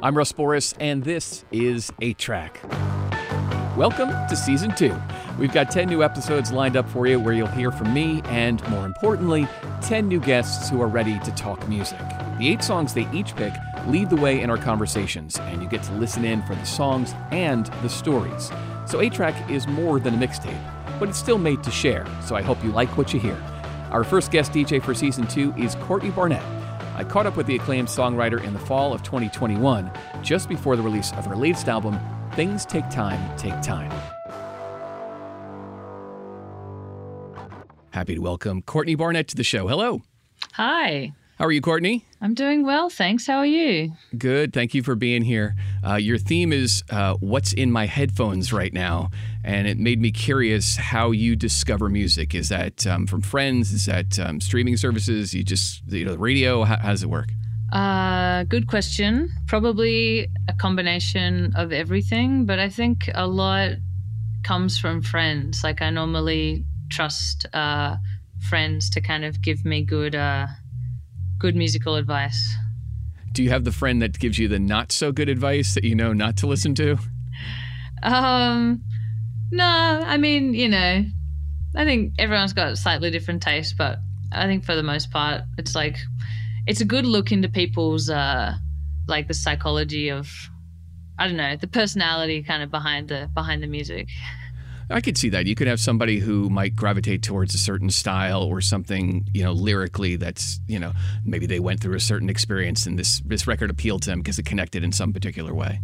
I'm Russ Borris, and this is 8 Track. Welcome to Season 2. We've got 10 new episodes lined up for you where you'll hear from me and, more importantly, 10 new guests who are ready to talk music. The eight songs they each pick lead the way in our conversations, and you get to listen in for the songs and the stories. So 8 Track is more than a mixtape, but it's still made to share, so I hope you like what you hear. Our first guest DJ for Season 2 is Courtney Barnett. I caught up with the acclaimed songwriter in the fall of 2021, just before the release of her latest album, Things Take Time, Take Time. Happy to welcome Courtney Barnett to the show. Hello. Hi. How are you, Courtney? I'm doing well, thanks. How are you? Good. Thank you for being here. Uh, your theme is uh, what's in my headphones right now, and it made me curious how you discover music. Is that um, from friends? Is that um, streaming services? You just you know the radio? How, how does it work? Uh, good question. Probably a combination of everything, but I think a lot comes from friends. Like I normally trust uh, friends to kind of give me good uh, good musical advice. Do you have the friend that gives you the not so good advice that you know not to listen to? Um, no, I mean, you know, I think everyone's got slightly different tastes, but I think for the most part, it's like it's a good look into people's uh, like the psychology of I don't know the personality kind of behind the behind the music. I could see that. You could have somebody who might gravitate towards a certain style or something, you know, lyrically that's, you know, maybe they went through a certain experience and this this record appealed to them because it connected in some particular way.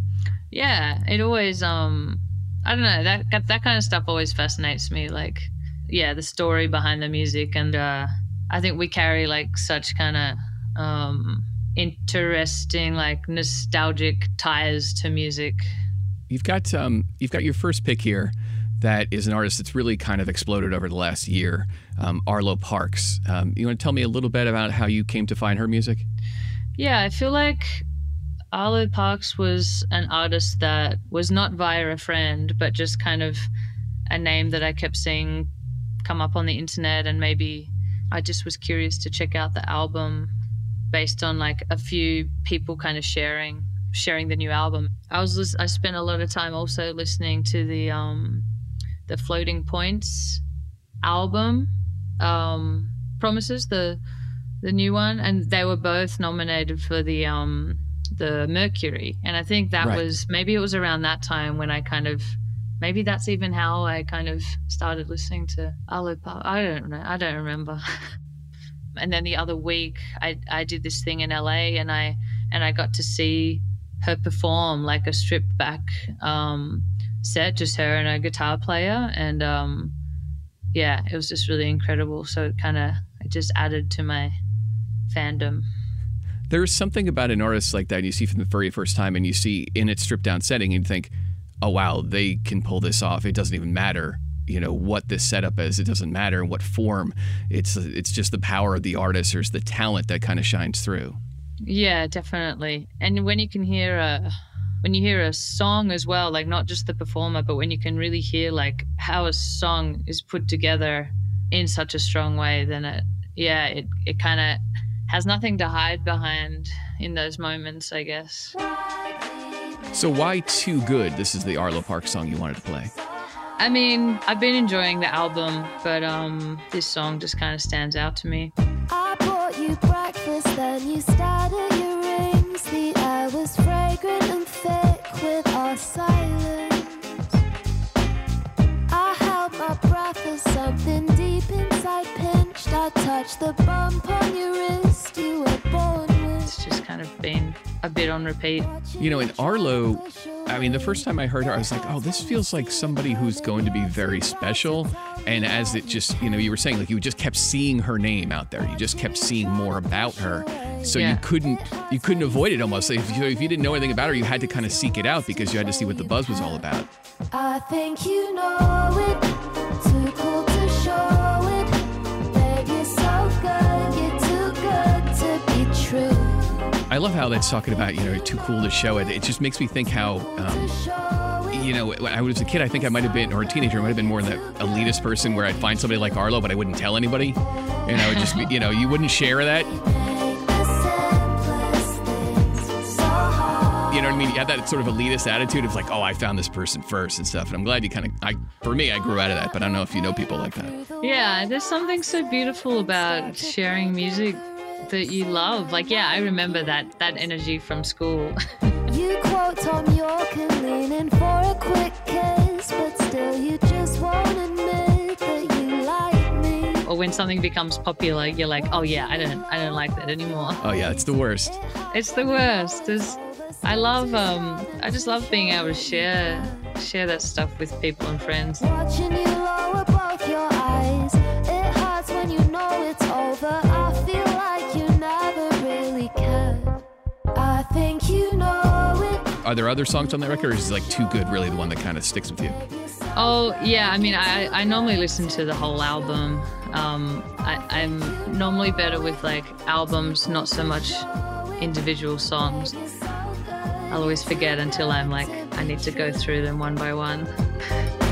Yeah, it always um I don't know, that that kind of stuff always fascinates me like yeah, the story behind the music and uh I think we carry like such kind of um interesting like nostalgic ties to music. You've got um you've got your first pick here that is an artist that's really kind of exploded over the last year, um, Arlo Parks. Um, you want to tell me a little bit about how you came to find her music? Yeah, I feel like Arlo Parks was an artist that was not via a friend, but just kind of a name that I kept seeing come up on the internet, and maybe I just was curious to check out the album based on like a few people kind of sharing sharing the new album. I was I spent a lot of time also listening to the um the Floating Points album, um, Promises, the the new one, and they were both nominated for the um, the Mercury, and I think that right. was maybe it was around that time when I kind of maybe that's even how I kind of started listening to Arlo I don't know, I don't remember. and then the other week, I I did this thing in LA, and I and I got to see her perform like a stripped back um, set, just her and a guitar player, and um, yeah, it was just really incredible. So it kind of it just added to my fandom. There's something about an artist like that you see from the very first time, and you see in its stripped down setting, and you think, "Oh wow, they can pull this off. It doesn't even matter." you know what this setup is it doesn't matter in what form it's it's just the power of the artist or the talent that kind of shines through yeah definitely and when you can hear a when you hear a song as well, like not just the performer, but when you can really hear like how a song is put together in such a strong way, then it, yeah, it, it kind of has nothing to hide behind in those moments, I guess. So, why Too Good? This is the Arlo Park song you wanted to play. I mean, I've been enjoying the album, but um, this song just kind of stands out to me. I bought you breakfast, then you started your rings. The air was fragrant and thick with our silence. I held my breath as something deep inside pinched. I touched the bump on your wrist a bit on repeat. You know, in Arlo, I mean, the first time I heard her, I was like, oh, this feels like somebody who's going to be very special. And as it just, you know, you were saying, like, you just kept seeing her name out there. You just kept seeing more about her. So yeah. you couldn't, you couldn't avoid it almost. If you, if you didn't know anything about her, you had to kind of seek it out because you had to see what the buzz was all about. I think you know it. I love how that's talking about, you know, too cool to show it. It just makes me think how, um, you know, when I was a kid, I think I might have been, or a teenager, I might have been more that elitist person where I'd find somebody like Arlo, but I wouldn't tell anybody. And I would just, be, you know, you wouldn't share that. you know what I mean? You have that sort of elitist attitude of like, oh, I found this person first and stuff. And I'm glad you kind of, I, for me, I grew out of that, but I don't know if you know people like that. Yeah, there's something so beautiful about sharing music that you love. Like, yeah, I remember that that energy from school. you quote Thom Yorke and lean in for a quick kiss, but still you just won't admit that you like me. Or when something becomes popular, you're like, oh yeah, I don't, I don't like that anymore. Oh yeah, it's the worst. It's the worst. There's, I love, um, I just love being able to share, share that stuff with people and friends. Watching you lower both your eyes, it hurts when you know it's over. Are there other songs on that record, or is like Too Good really the one that kind of sticks with you? Oh yeah, I mean, I, I normally listen to the whole album. Um, I, I'm normally better with like albums, not so much individual songs. I'll always forget until I'm like, I need to go through them one by one.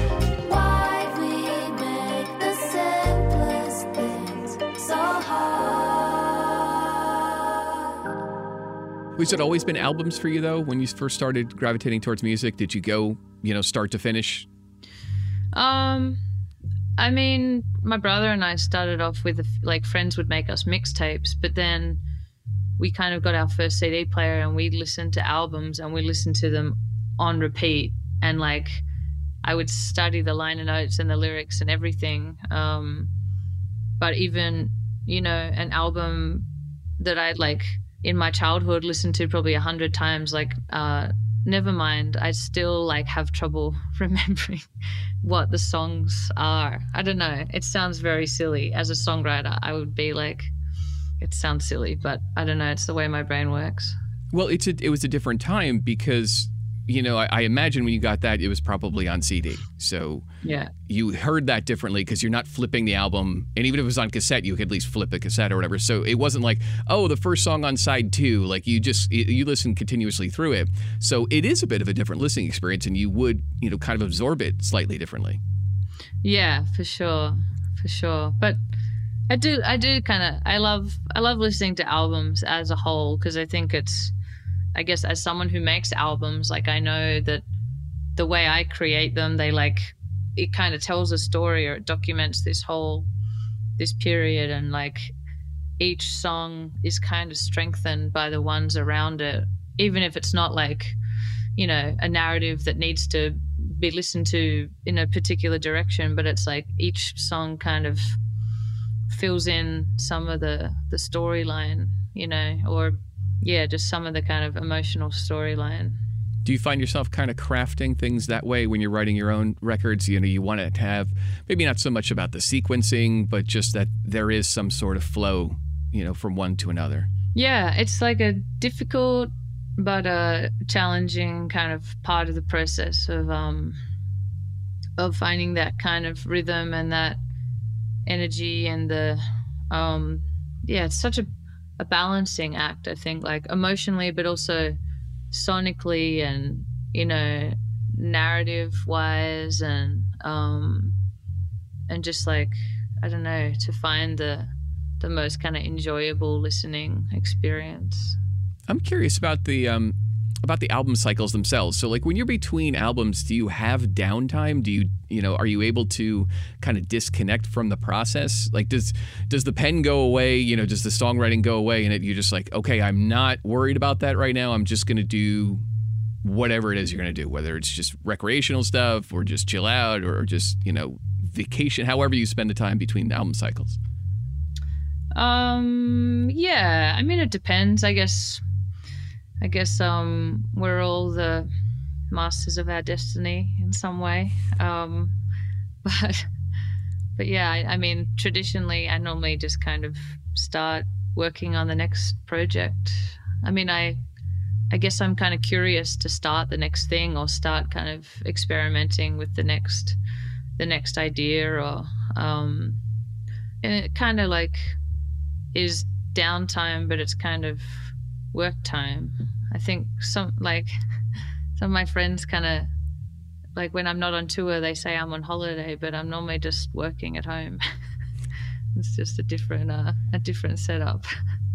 Was it always been albums for you though? When you first started gravitating towards music, did you go, you know, start to finish? Um, I mean, my brother and I started off with like friends would make us mixtapes, but then we kind of got our first CD player and we listened to albums and we listened to them on repeat and like I would study the liner notes and the lyrics and everything. Um, but even you know an album that I'd like in my childhood listened to probably a hundred times. Like, uh, never mind. I still like have trouble remembering what the songs are. I don't know. It sounds very silly. As a songwriter, I would be like, it sounds silly, but I don't know. It's the way my brain works. Well, it's a, it was a different time because you know, I, I, imagine when you got that, it was probably on CD. So yeah, you heard that differently because you're not flipping the album. And even if it was on cassette, you could at least flip a cassette or whatever. So it wasn't like, oh, the first song on side two. Like you just you listen continuously through it. So it is a bit of a different listening experience, and you would you know kind of absorb it slightly differently. Yeah, for sure, for sure. But I do I do kind of I love I love listening to albums as a whole because I think it's I guess as someone who makes albums, like I know that the way I create them, they like it kind of tells a story or it documents this whole this period and like each song is kind of strengthened by the ones around it even if it's not like you know a narrative that needs to be listened to in a particular direction but it's like each song kind of fills in some of the the storyline you know or yeah, just some of the kind of emotional storyline. Do you find yourself kind of crafting things that way when you're writing your own records? You know, you want to have maybe not so much about the sequencing, but just that there is some sort of flow, you know, from one to another. Yeah, it's like a difficult but a challenging kind of part of the process of um of finding that kind of rhythm and that energy and the um yeah, it's such a a balancing act, I think, like emotionally, but also sonically and, you know, narrative wise and, um, and just like, I don't know, to find the, the most kind of enjoyable listening experience. I'm curious about the, um, about the album cycles themselves. So like when you're between albums, do you have downtime? Do you you know are you able to kind of disconnect from the process? Like does does the pen go away? You know, does the songwriting go away and it you're just like, okay, I'm not worried about that right now. I'm just gonna do whatever it is you're gonna do, whether it's just recreational stuff or just chill out or just, you know, vacation, however you spend the time between the album cycles. Um yeah, I mean it depends. I guess I guess um, we're all the masters of our destiny in some way. Um, but but yeah, I, I, mean, traditionally, I normally just kind of start working on the next project. I mean, I I guess I'm kind of curious to start the next thing or start kind of experimenting with the next the next idea or um, and it kind of like is downtime, but it's kind of work time. I think some like some of my friends kind of like when I'm not on tour, they say I'm on holiday, but I'm normally just working at home. it's just a different uh, a different setup.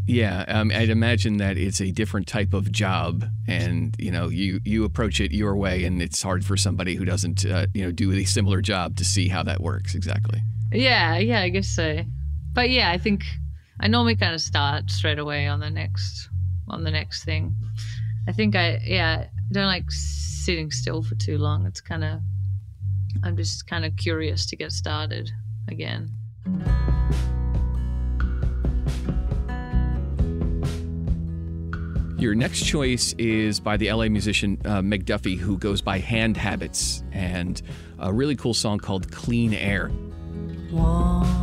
Yeah, um, I'd imagine that it's a different type of job, and you know, you you approach it your way, and it's hard for somebody who doesn't, uh, you know, do a similar job to see how that works exactly. Yeah, yeah, I guess so. But yeah, I think I normally kind of start straight away on the next on the next thing. I think I yeah, I don't like sitting still for too long. It's kind of I'm just kind of curious to get started again. Your next choice is by the LA musician uh, Meg Duffy, who goes by Hand Habits, and a really cool song called Clean Air. Can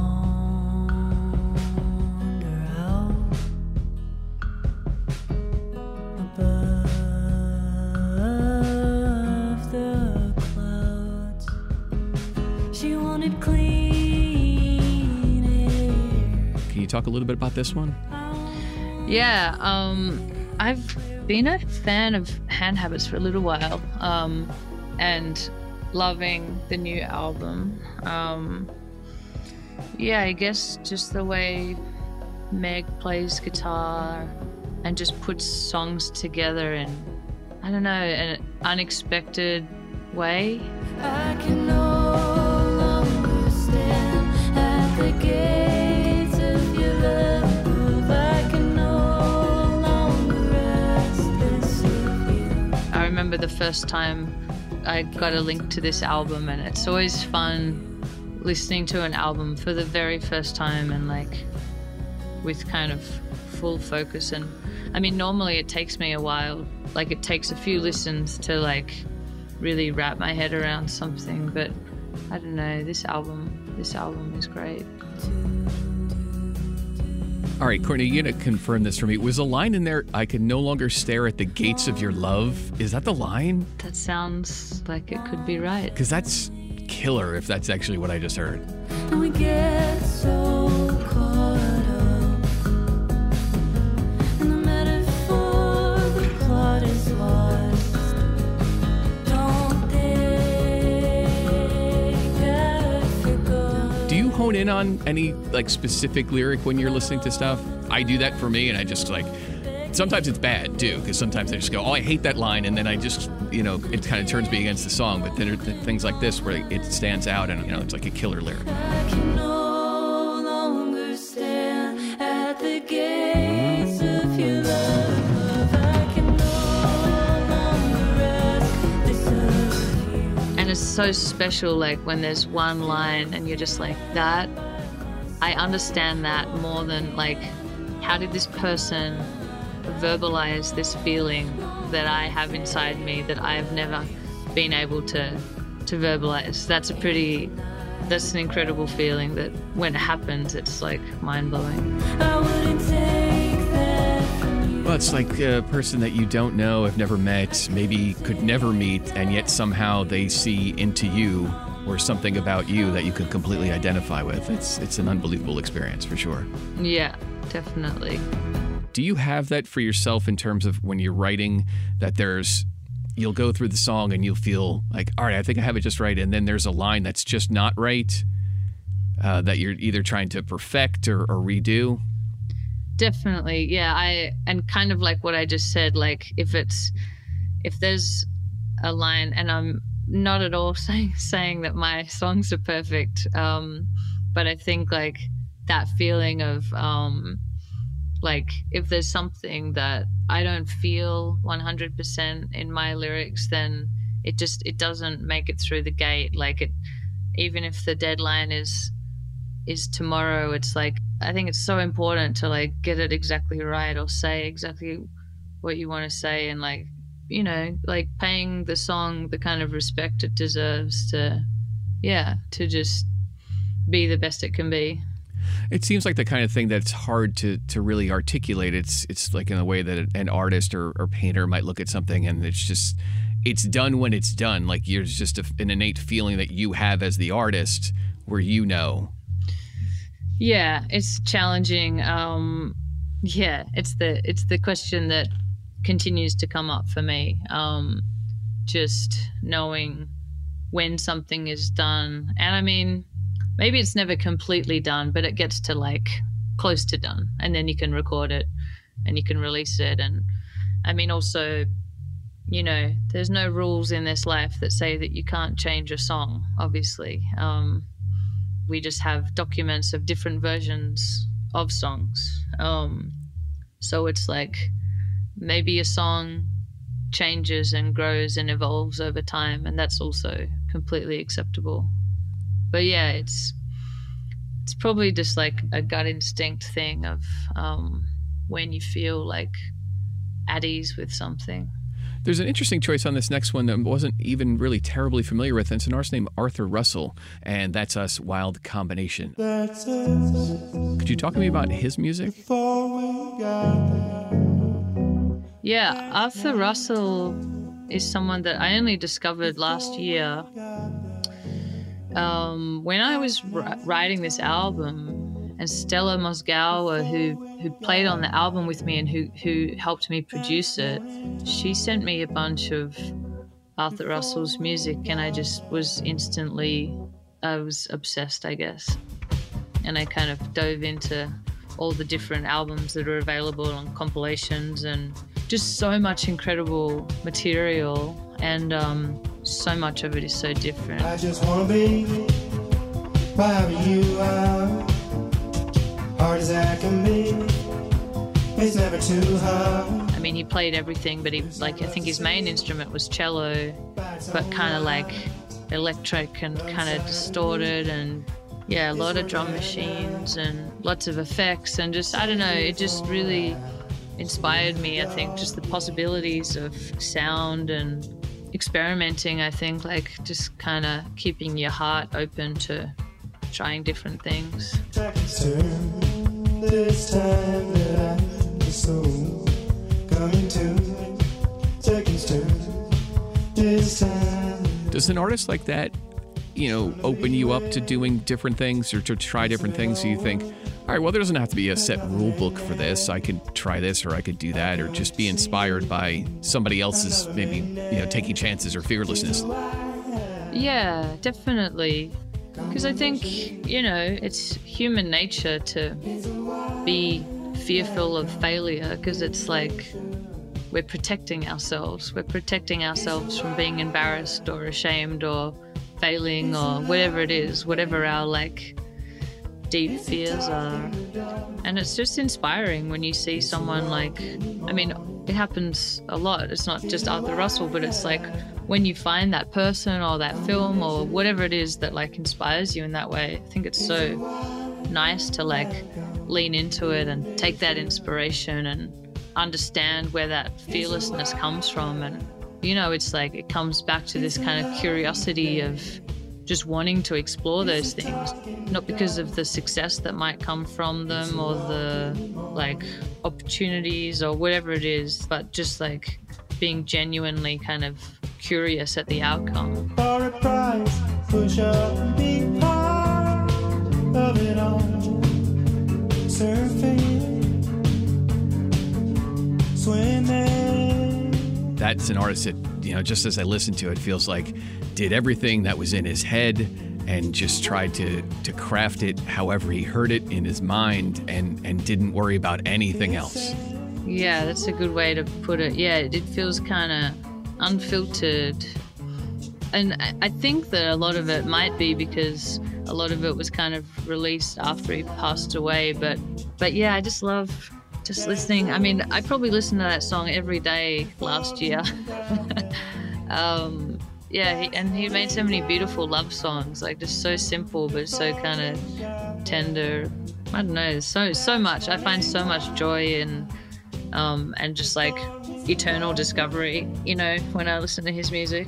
talk a little bit about this one? Yeah, um, I've been a fan of Hand Habits for a little while, um, and loving the new album. Um, yeah, I guess just the way Meg plays guitar and just puts songs together in, I don't know, an unexpected way. The first time I got a link to this album, and it's always fun listening to an album for the very first time and like with kind of full focus. And I mean normally it takes me a while like it takes a few listens to like really wrap my head around something but I don't know this album this album is great all right, Courtney, you gotta confirm this for me. Was a line in there, I can no longer stare at the gates of your love? Is that the line? That sounds like it could be right. Because that's killer if that's actually what I just heard. Hone in on any like specific lyric when you're listening to stuff? I do that for me, and I just like sometimes it's bad too because sometimes I just go, oh, I hate that line, and then I just you know it kind of turns me against the song. But then there are things like this where it stands out, and you know it's like a killer lyric. So special, like when there's one line and you're just like, that, I understand that more than like, how did this person verbalize this feeling that I have inside me that I have never been able to to verbalize. That's a pretty that's an incredible feeling that when it happens it's like mind blowing. Well, it's like a person that you don't know, have never met, maybe could never meet, and yet somehow they see into you or something about you that you can completely identify with. It's it's an unbelievable experience for sure. Yeah, definitely do you have that for yourself in terms of when you're writing that there's you'll go through the song and you'll feel like all right i think i have it just right and then there's a line that's just not right uh, that you're either trying to perfect or, or redo definitely yeah i and kind of like what i just said like if it's if there's a line and i'm not at all saying saying that my songs are perfect um but i think like that feeling of um like if there's something that i don't feel 100% in my lyrics then it just it doesn't make it through the gate. Like it even if the deadline is is tomorrow it's like i think it's so important to like get it exactly right or say exactly what you want to say and like you know like paying the song the kind of respect it deserves to yeah to just be the best it can be it seems like the kind of thing that's hard to to really articulate. It's it's like in a way that an artist or, or painter might look at something and it's just it's done when it's done. Like there's just a, an innate feeling that you have as the artist where you know. Yeah, it's challenging. Um, yeah, it's the it's the question that continues to come up for me. Um, just knowing when something is done, and I mean maybe it's never completely done, but it gets to like close to done, and then you can record it and you can release it. And I mean, also, you know, there's no rules in this life that say that you can't change a song. Obviously, um, we just have documents of different versions of songs. Um, so it's like maybe a song changes and grows and evolves over time, and that's also completely acceptable. But yeah, it's it's probably just like a gut instinct thing of um, when you feel like at ease with something. There's an interesting choice on this next one that I wasn't even really terribly familiar with. And it's an artist named Arthur Russell, and that's us Wild Combination. Could you talk to me about his music? Yeah, Arthur Russell is someone that I only discovered last year. Um, when I was writing this album, and Stella Mozgawa, who who played on the album with me and who who helped me produce it, she sent me a bunch of Arthur Russell's music, and I just was instantly, I was obsessed, I guess, and I kind of dove into all the different albums that are available on compilations and just so much incredible material and um, so much of it is so different. I just want to be wherever you as I can be. It's never too hard. I mean, he played everything, but he like I think his main instrument was cello, but kind of like electric and kind of distorted and yeah, a lot of drum machines and lots of effects and just I don't know, it just really inspired me. I think just the possibilities of sound and experimenting. I think like just kind of keeping your heart open to trying different things. Does an artist like that, you know, open you up to doing different things or to try different things? So you think, all right, well, there doesn't have to be a set rule book for this. I could try this or I could do that or just be inspired by somebody else's maybe, you know, taking chances or fearlessness. Yeah, definitely. Because I think, you know, it's human nature to be fearful of failure because it's like we're protecting ourselves. We're protecting ourselves from being embarrassed or ashamed or failing or whatever it is, whatever our like deep fears are. And it's just inspiring when you see someone like, I mean, it happens a lot. It's not just Arthur Russell, but it's like when you find that person or that film or whatever it is that like inspires you in that way. I think it's so nice to like lean into it and take that inspiration and understand where that fearlessness comes from. And, you know, it's like it comes back to this kind of curiosity of just wanting to explore those things, not because of the success that might come from them or the like opportunities or whatever it is, but just like being genuinely kind of curious at the outcome. For a price, push up and be part of it all. Surfing, swimming. That's an artist that, you know, just as I listen to it, feels like did everything that was in his head and just tried to to craft it however he heard it in his mind and and didn't worry about anything else. Yeah, that's a good way to put it. Yeah, it feels kind of unfiltered. And I think that a lot of it might be because a lot of it was kind of released after he passed away, but but yeah, I just love just listening. I mean, I probably listened to that song every day last year. um, yeah, he, and he made so many beautiful love songs, like just so simple but so kind of tender. I don't know, so so much. I find so much joy in um, and just like eternal discovery, you know, when I listen to his music.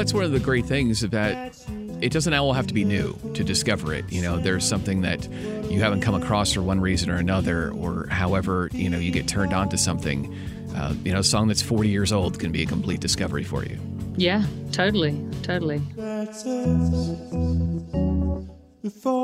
That's one of the great things that it doesn't all have to be new to discover it. You know, there's something that you haven't come across for one reason or another, or however, you know, you get turned on to something. Uh, you know, a song that's 40 years old can be a complete discovery for you. Yeah, totally, totally. Cate Le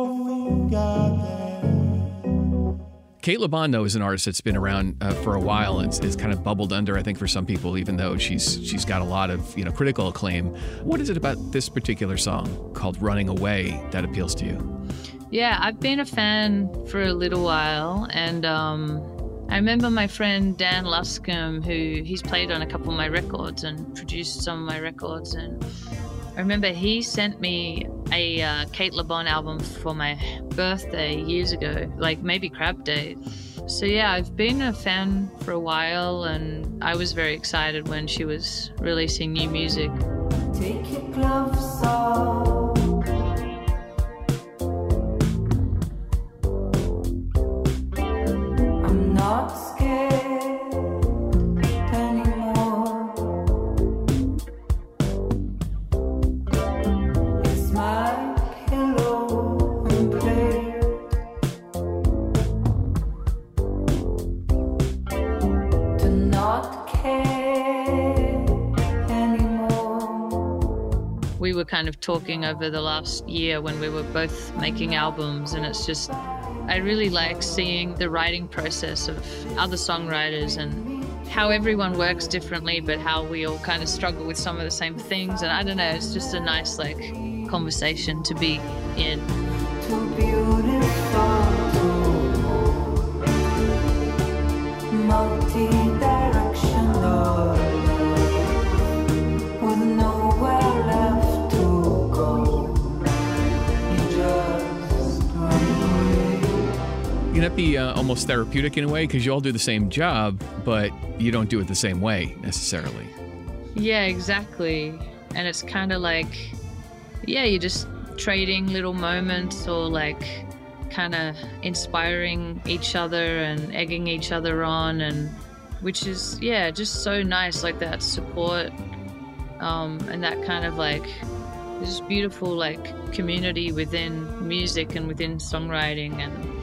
Bon, though, is an artist that's been around uh, for a while and is kind of bubbled under, I think, for some people, even though she's she's got a lot of you know critical acclaim. What is it about this particular song called "Running Away" that appeals to you? Yeah, I've been a fan for a little while, and um, I remember my friend Dan Luscombe, who he's played on a couple of my records and produced some of my records, and I remember he sent me a uh, Cate Le Bon album for my birthday years ago, like maybe Crab Day. So yeah, I've been a fan for a while, and I was very excited when she was releasing new music. Take your gloves off. I'm not kind of talking over the last year when we were both making albums, and it's just, I really like seeing the writing process of other songwriters and how everyone works differently, but how we all kind of struggle with some of the same things. And I don't know, it's just a nice, like, conversation to be in. Can that be uh, almost therapeutic in a way? Because you all do the same job, but you don't do it the same way necessarily. Yeah, exactly. And it's kind of like, yeah, you're just trading little moments or like kind of inspiring each other and egging each other on and which is yeah just so nice like that support um, and that kind of like this beautiful like community within music and within songwriting and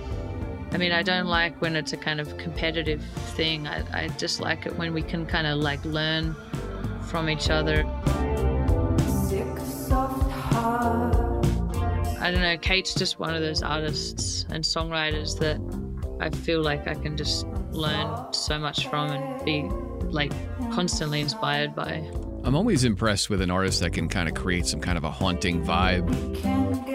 I mean, I don't like when it's a kind of competitive thing. I, I just like it when we can kind of like learn from each other. I don't know, Cate's just one of those artists and songwriters that I feel like I can just learn so much from and be like constantly inspired by. I'm always impressed with an artist that can kind of create some kind of a haunting vibe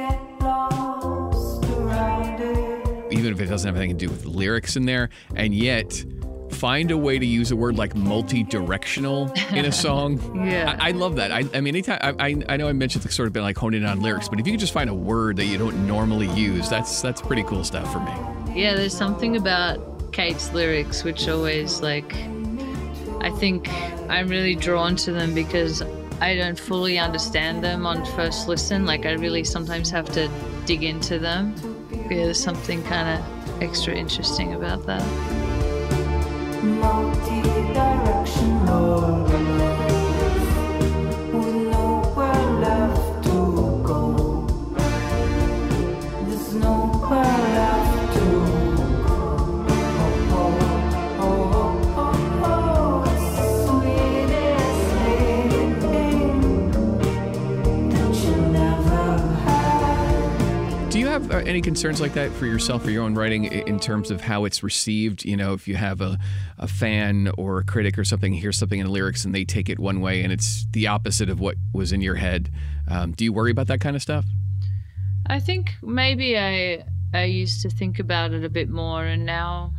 even if it doesn't have anything to do with lyrics in there, and yet find a way to use a word like multi-directional in a song. yeah, I, I, love that. I, I mean, anytime I, I, know I mentioned sort of been like honing in on lyrics, but if you could just find a word that you don't normally use, that's that's pretty cool stuff for me. Yeah, there's something about Cate's lyrics which always like I think I'm really drawn to them because I don't fully understand them on first listen. Like I really sometimes have to dig into them there's something kind of extra interesting about that. Uh, any concerns like that for yourself or your own writing in terms of how it's received? You know, if you have a, a fan or a critic or something hears something in the lyrics and they take it one way and it's the opposite of what was in your head, um, do you worry about that kind of stuff? I think maybe I I used to think about it a bit more, and now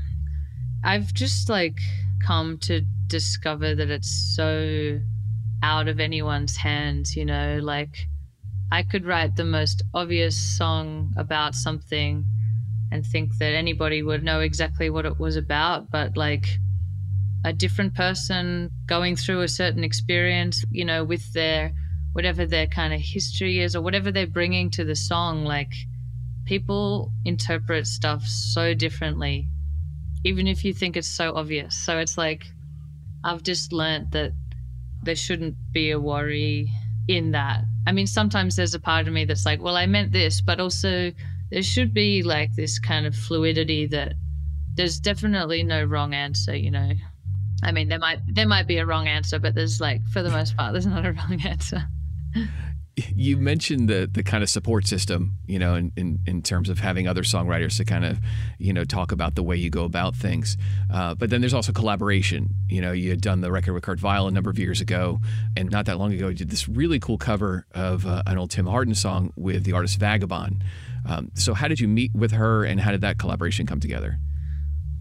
I've just like come to discover that it's so out of anyone's hands. You know, like I could write the most obvious song about something and think that anybody would know exactly what it was about, but like a different person going through a certain experience, you know, with their whatever their kind of history is or whatever they're bringing to the song, like people interpret stuff so differently, even if you think it's so obvious. So it's like I've just learned that there shouldn't be a worry in that. I mean, sometimes there's a part of me that's like, well, I meant this, but also there should be like this kind of fluidity that there's definitely no wrong answer, you know. I mean, there might there might be a wrong answer, but there's like for the most part, there's not a wrong answer. You mentioned the the kind of support system, you know, in, in, in terms of having other songwriters to kind of, you know, talk about the way you go about things. Uh, but then there's also collaboration. You know, you had done the record with Kurt Vile a number of years ago, and not that long ago, you did this really cool cover of uh, an old Tim Hardin song with the artist Vagabon. Um, so, how did you meet with her, and how did that collaboration come together?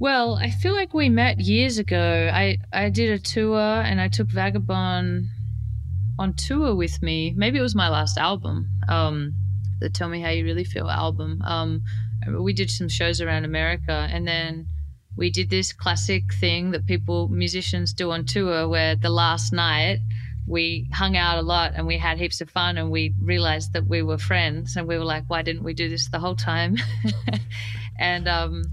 Well, I feel like we met years ago. I I did a tour, and I took Vagabon on tour with me. Maybe it was my last album, um, the Tell Me How You Really Feel album. Um, we did some shows around America, and then we did this classic thing that people, musicians, do on tour, where the last night we hung out a lot and we had heaps of fun, and we realized that we were friends, and we were like, why didn't we do this the whole time? and um,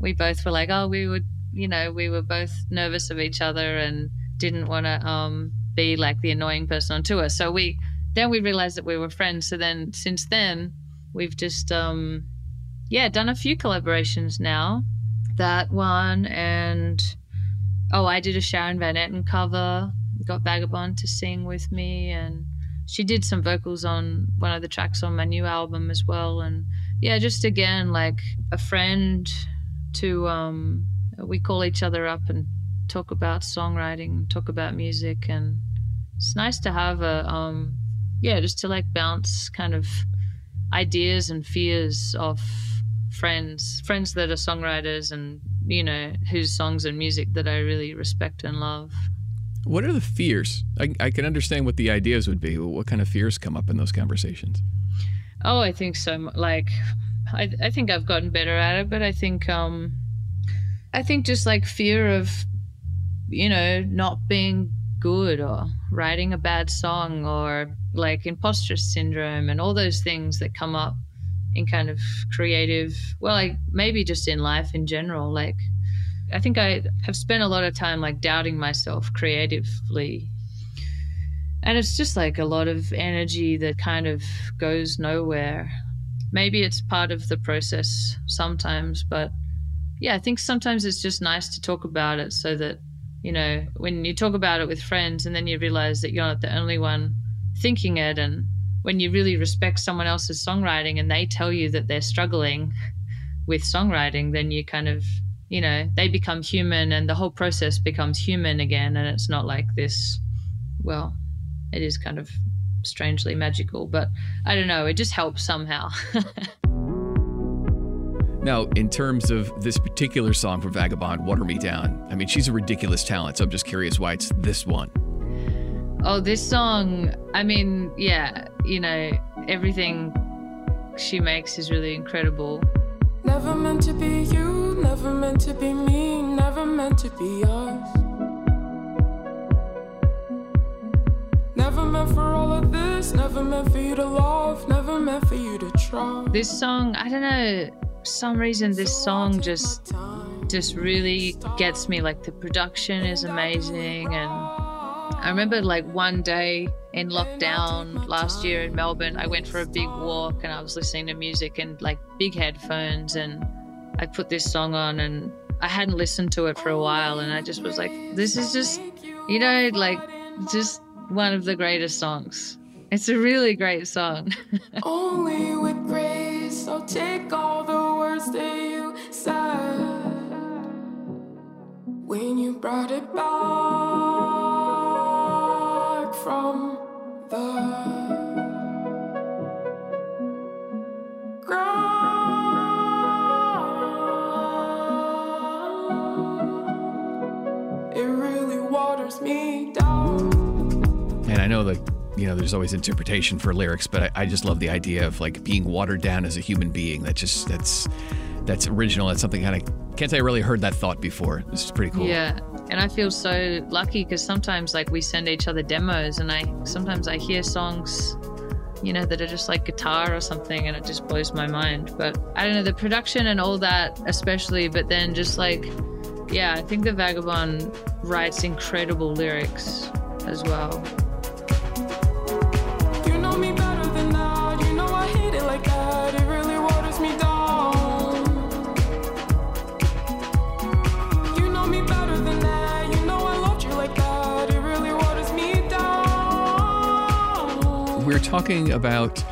we both were like, oh, we would, you know, we were both nervous of each other and didn't want to um, be like the annoying person on tour. So we then we realized that we were friends. So then since then we've just um yeah done a few collaborations now. That one and oh I did a Sharon Van Etten cover. Got Vagabon to sing with me and she did some vocals on one of the tracks on my new album as well and yeah just again like a friend to um we call each other up and talk about songwriting, talk about music, and it's nice to have a um, yeah, just to like bounce kind of ideas and fears of friends, friends that are songwriters, and you know whose songs and music that I really respect and love. What are the fears? I, I can understand what the ideas would be. What kind of fears come up in those conversations? Oh, I think so. Like, I, I think I've gotten better at it, but I think um, I think just like fear of you know, not being good or writing a bad song or like imposter syndrome and all those things that come up in kind of creative, well, like maybe just in life in general. Like, I think I have spent a lot of time like doubting myself creatively. And it's just like a lot of energy that kind of goes nowhere. Maybe it's part of the process sometimes, but yeah, I think sometimes it's just nice to talk about it so that you know, when you talk about it with friends and then you realize that you're not the only one thinking it, and when you really respect someone else's songwriting and they tell you that they're struggling with songwriting, then you kind of, you know, they become human and the whole process becomes human again. And it's not like this, well, it is kind of strangely magical, but I don't know, it just helps somehow. Now, in terms of this particular song for Vagabon, Water Me Down, I mean, she's a ridiculous talent, so I'm just curious why it's this one. Oh, this song, I mean, yeah, you know, everything she makes is really incredible. Never meant to be you, never meant to be me, never meant to be us. Never meant for all of this, never meant for you to love, never meant for you to try. This song, I don't know, some reason this song just just really gets me like the production is amazing. And I remember like one day in lockdown last year in Melbourne I went for a big walk and I was listening to music and like big headphones. And I put this song on and I hadn't listened to it for a while. And I just was like this is just you know like just one of the greatest songs. It's a really great song. Only with grace I'll take all the words that you said when you brought it back from the ground. It really waters me down. And I know that you know, there's always interpretation for lyrics, but I, I, just love the idea of like being watered down as a human being. That just that's that's original. That's something kind of can't say I really heard that thought before. This is pretty cool. Yeah, and I feel so lucky because sometimes like we send each other demos, and I sometimes I hear songs, you know, that are just like guitar or something, and it just blows my mind. But I don't know the production and all that, especially. But then just like, yeah, I think the Vagabon writes incredible lyrics as well. Talking about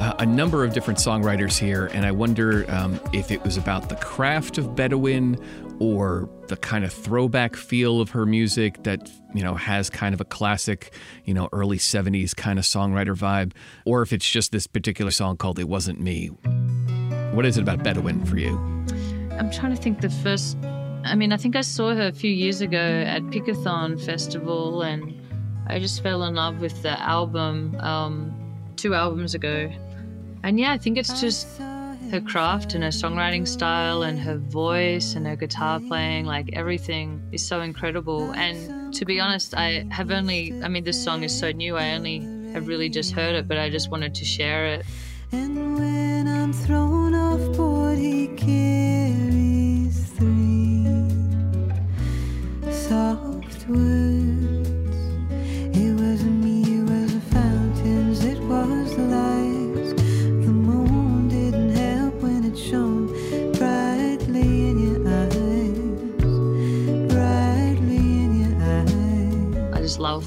uh, a number of different songwriters here, and I wonder um, if it was about the craft of Bedouine or the kind of throwback feel of her music that you know has kind of a classic, you know, early '70s kind of songwriter vibe, or if it's just this particular song called "It Wasn't Me." What is it about Bedouine for you? I'm trying to think the first. I mean, I think I saw her a few years ago at Pickathon Festival, and I just fell in love with the album um, two albums ago. And yeah, I think it's just her craft and her songwriting style and her voice and her guitar playing. Like everything is so incredible. And to be honest, I have only, I mean, this song is so new, I only have really just heard it, but I just wanted to share it. And when I'm thrown off board, he carries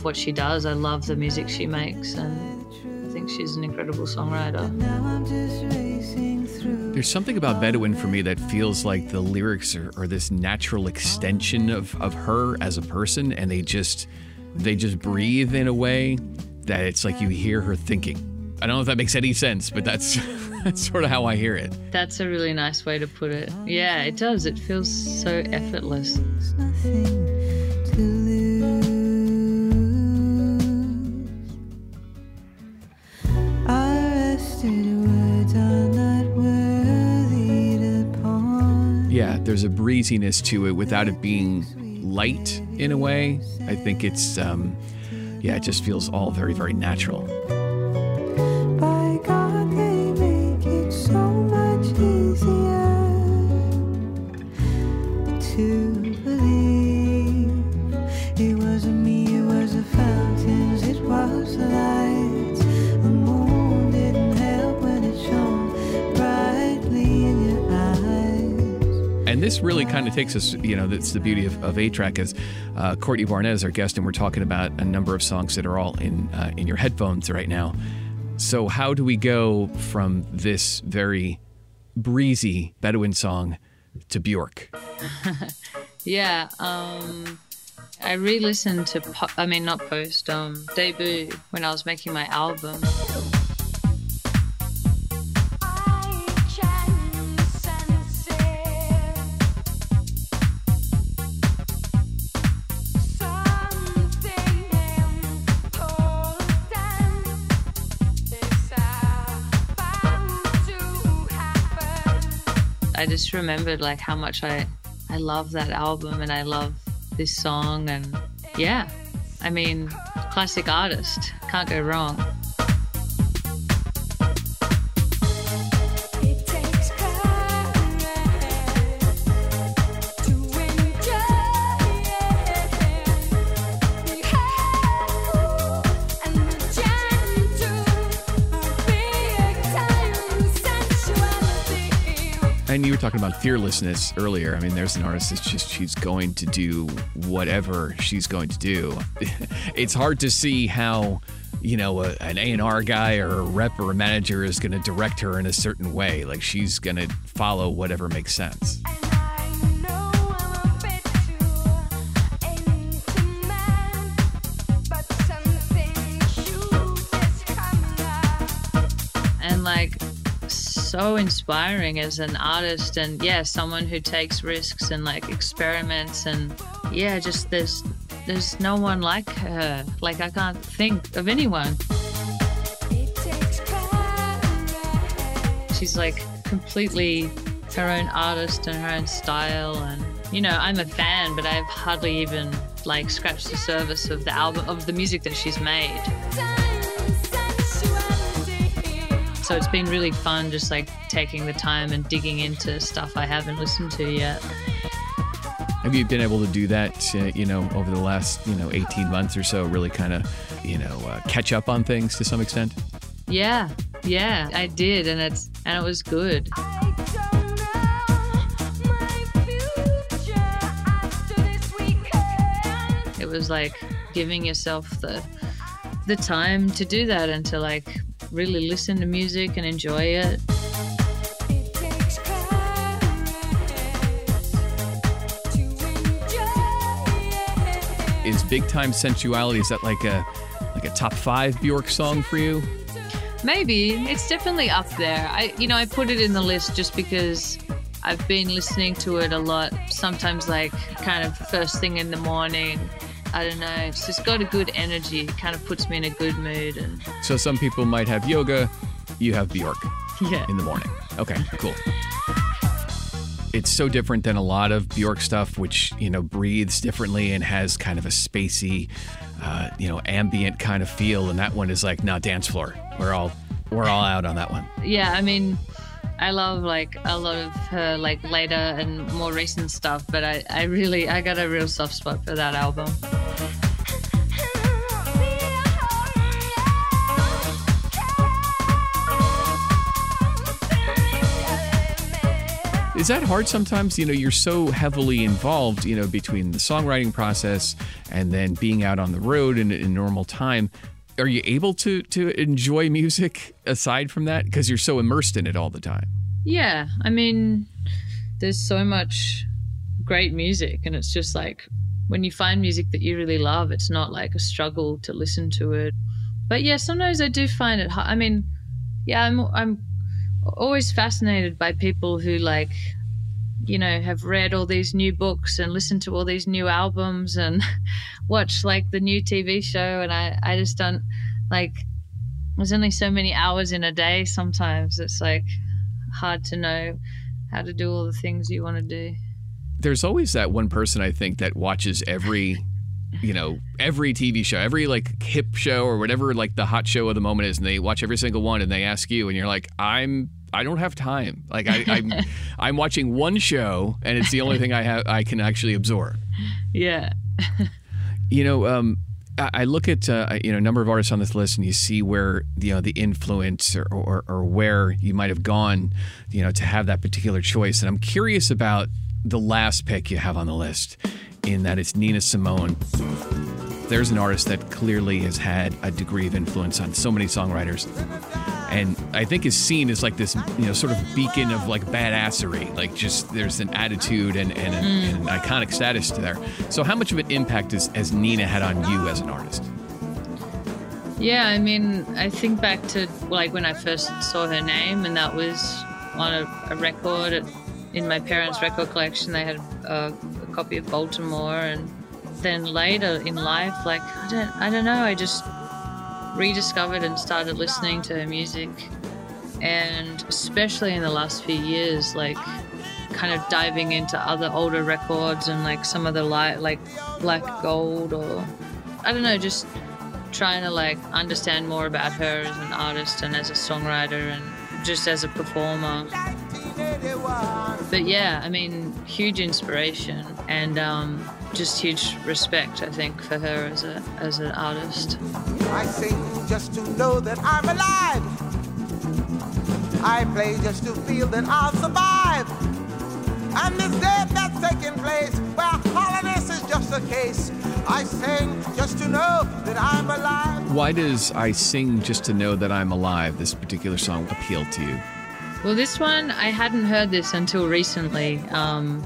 love what she does. I love the music she makes, and I think she's an incredible songwriter. There's something about Bedouine for me that feels like the lyrics are, are this natural extension of, of her as a person, and they just they just breathe in a way that it's like you hear her thinking. I don't know if that makes any sense, but that's that's sort of how I hear it. That's a really nice way to put it. Yeah, it does. It feels so effortless. There's a breeziness to it without it being light in a way. I think it's, um, yeah, it just feels all very, very natural. Takes us, you know, that's the beauty of, of 8 Track as uh, Courtney Barnett is our guest, and we're talking about a number of songs that are all in uh, in your headphones right now. So how do we go from this very breezy Bedouine song to Bjork? yeah, um, I re-listened to, po- I mean, not post, um, debut when I was making my album. I just remembered like how much I I love that album and I love this song and yeah, I mean, classic artist, can't go wrong. Talking about fearlessness earlier. I mean, there's an artist that's just she's going to do whatever she's going to do. it's hard to see how you know a, an A&R guy or a rep or a manager is going to direct her in a certain way. Like she's going to follow whatever makes sense. So inspiring as an artist and yeah, someone who takes risks and like experiments and yeah, just there's there's no one like her. Like I can't think of anyone. She's like completely her own artist and her own style and you know, I'm a fan, but I've hardly even like scratched the surface of the album of the music that she's made. So it's been really fun just like taking the time and digging into stuff I haven't listened to yet. Have you been able to do that, uh, you know, over the last, you know, 18 months or so, really kind of, you know, uh, catch up on things to some extent? Yeah, yeah, I did, and it's and it was good. It was like giving yourself the the time to do that and to like really listen to music and enjoy it. Is Big Time Sensuality is that like a like a top 5 Bjork song for you? Maybe. It's definitely up there. I you know, I put it in the list just because I've been listening to it a lot, sometimes like kind of first thing in the morning. I don't know. It's just got a good energy. It kind of puts me in a good mood. And So some people might have yoga, you have Bjork yeah, in the morning. Okay, cool. It's so different than a lot of Bjork stuff, which you know breathes differently and has kind of a spacey, uh, you know, ambient kind of feel. And that one is like, not dance floor. We're all we're all out on that one. yeah. I mean, I love like a lot of her like later and more recent stuff, but I, I really I got a real soft spot for that album. Is that hard sometimes? You know, you're so heavily involved, you know, between the songwriting process and then being out on the road in, in normal time. Are you able to to enjoy music aside from that because you're so immersed in it all the time? Yeah, I mean, there's so much great music, and it's just like when you find music that you really love, it's not like a struggle to listen to it. But yeah, sometimes I do find it hard. I mean, yeah, I'm I'm always fascinated by people who like you know have read all these new books and listened to all these new albums and watch like the new TV show and I I just don't like there's only so many hours in a day sometimes. It's like hard to know how to do all the things you want to do. There's always that one person I think that watches every you know every TV show, every like hip show or whatever like the hot show of the moment is, and they watch every single one, and they ask you, and you're like, I'm I don't have time. Like I, I'm I'm watching one show, and it's the only thing I have I can actually absorb. yeah You know, um, I I look at uh, you know a number of artists on this list, and you see where you know the influence or, or, or where you might have gone, you know, to have that particular choice. And I'm curious about the last pick you have on the list, in that it's Nina Simone. There's an artist that clearly has had a degree of influence on so many songwriters, and I think is seen as like this, you know, sort of beacon of like badassery. Like just there's an attitude and, and, an, and mm. an iconic status to there. So how much of an impact has, has Nina had on you as an artist? Yeah, I mean, I think back to like when I first saw her name, and that was on a, a record at, in my parents' record collection. They had a, a copy of Baltimore, and then later in life, like I don't, I don't know, I just rediscovered and started listening to her music, and especially in the last few years, like kind of diving into other older records and like some of the light, like Black Gold or I don't know, just trying to like understand more about her as an artist and as a songwriter and just as a performer. But yeah, I mean, huge inspiration and um, just huge respect, I think, for her as a as an artist. I sing just to know that I'm alive. I play just to feel that I'll survive. And this death that's taking place, where hollowness is just a case. I sing just to know that I'm alive. Why does I sing just to know that I'm alive? This particular song appeal to you? Well, this one I hadn't heard this until recently. Um,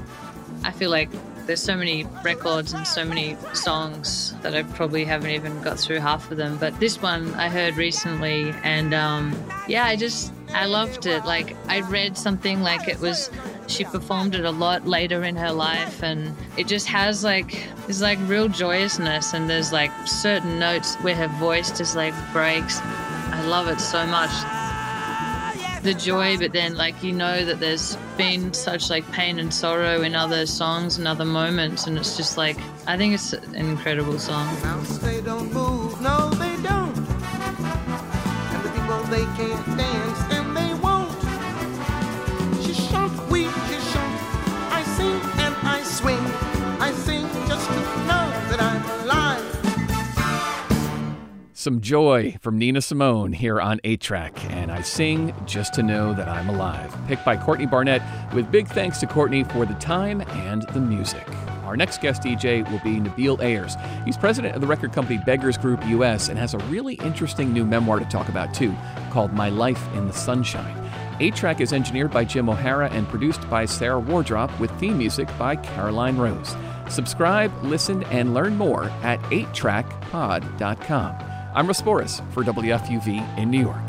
I feel like there's so many records and so many songs that I probably haven't even got through half of them. But this one I heard recently, and um, yeah, I just I loved it. Like I read something like it was she performed it a lot later in her life, and it just has like there's like real joyousness, and there's like certain notes where her voice just like breaks. I love it so much the joy, but then like you know that there's been such like pain and sorrow in other songs and other moments, and it's just like I think it's an incredible song. They don't move, no, they don't. And the people, they can't Some joy from Nina Simone here on 8 Track, and I sing just to know that I'm alive. Picked by Courtney Barnett, with big thanks to Courtney for the time and the music. Our next guest DJ will be Nabil Ayers. He's president of the record company Beggars Group US and has a really interesting new memoir to talk about, too, called My Life in the Sunshine. 8 Track is engineered by Jim O'Hara and produced by Sarah Wardrop with theme music by Caroline Rose. Subscribe, listen, and learn more at 8trackpod.com. I'm Russ Borris for WFUV in New York.